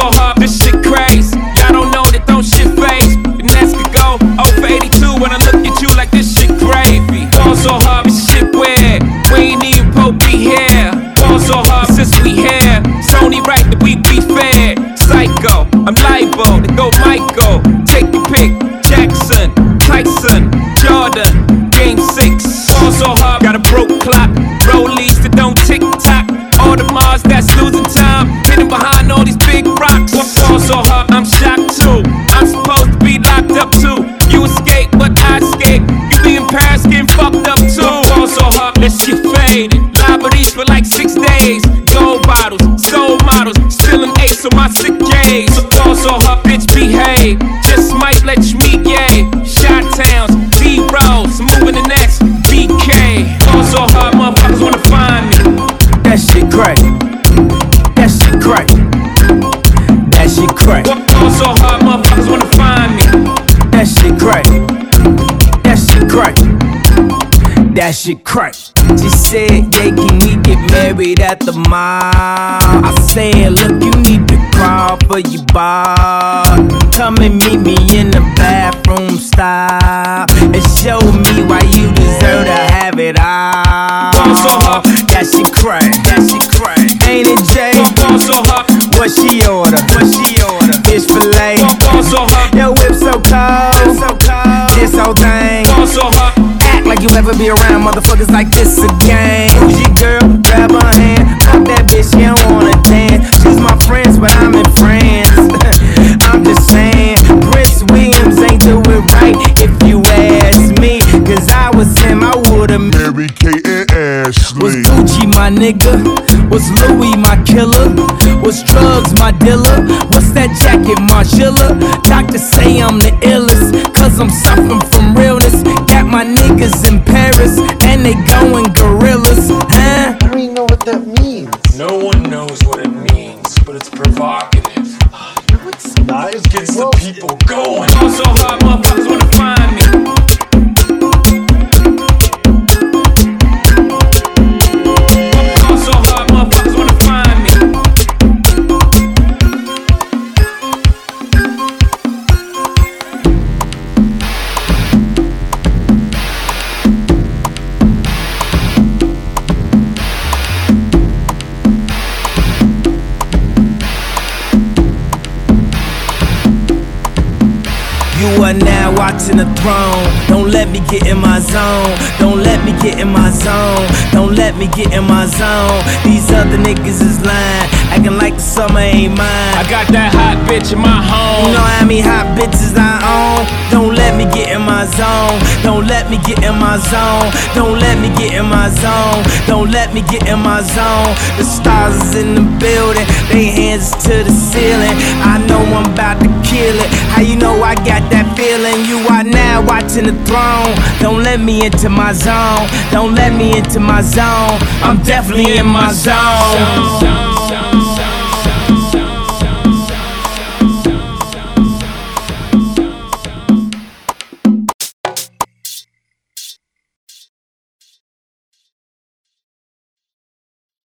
so hard, for like six days. Gold bottles, soul models, spilling ace on my sick days. Ball so hard, bitch behave. Just might let you meet gay. Shot towns, D rolls, moving the next BK. Ball so hard, motherfuckers wanna find me. That shit crack. That shit crack. That shit crack. Ball so hard, motherfuckers wanna find me. That shit crack. That shit crack. That shit crack. She said, yeah, can we get married at the mall? I said, look, you need to crawl for your bar. Come and meet me in the bathroom style. And show me why you deserve to have it all. That shit crack. That she crack. Ain't it Jay? So hard, What she order? What she order? Fish fillet. so hot. Yo, Act like you'll ever be around motherfuckers like this again. Who's your girl? Grab her hand. Pop that bitch, she don't wanna dance. She's my friends, but I'm in France. I'm just saying, Prince Williams ain't do it right if you ask me. Cause I was him, I would've Mary Kate and Ashley. was Gucci my nigga? Was Louis my killer? Was drugs my dealer? What's that jacket, Margiela? Doctors say I'm the illest, cause I'm suffering from realness. Got my niggas in people going. You are now watching the throne. Don't let me get in my zone. Don't let me get in my zone. Don't let me get in my zone. These other niggas is lying, acting like the summer ain't mine. I got that hot bitch in my home. You know how many hot bitches I own? Don't my zone. Don't let me get in my zone. Don't let me get in my zone. Don't let me get in my zone. The stars is in the building. They hands to the ceiling. I know I'm about to kill it. How you know I got that feeling? You are now watching the throne. Don't let me into my zone. Don't let me into my zone. I'm definitely in my zone.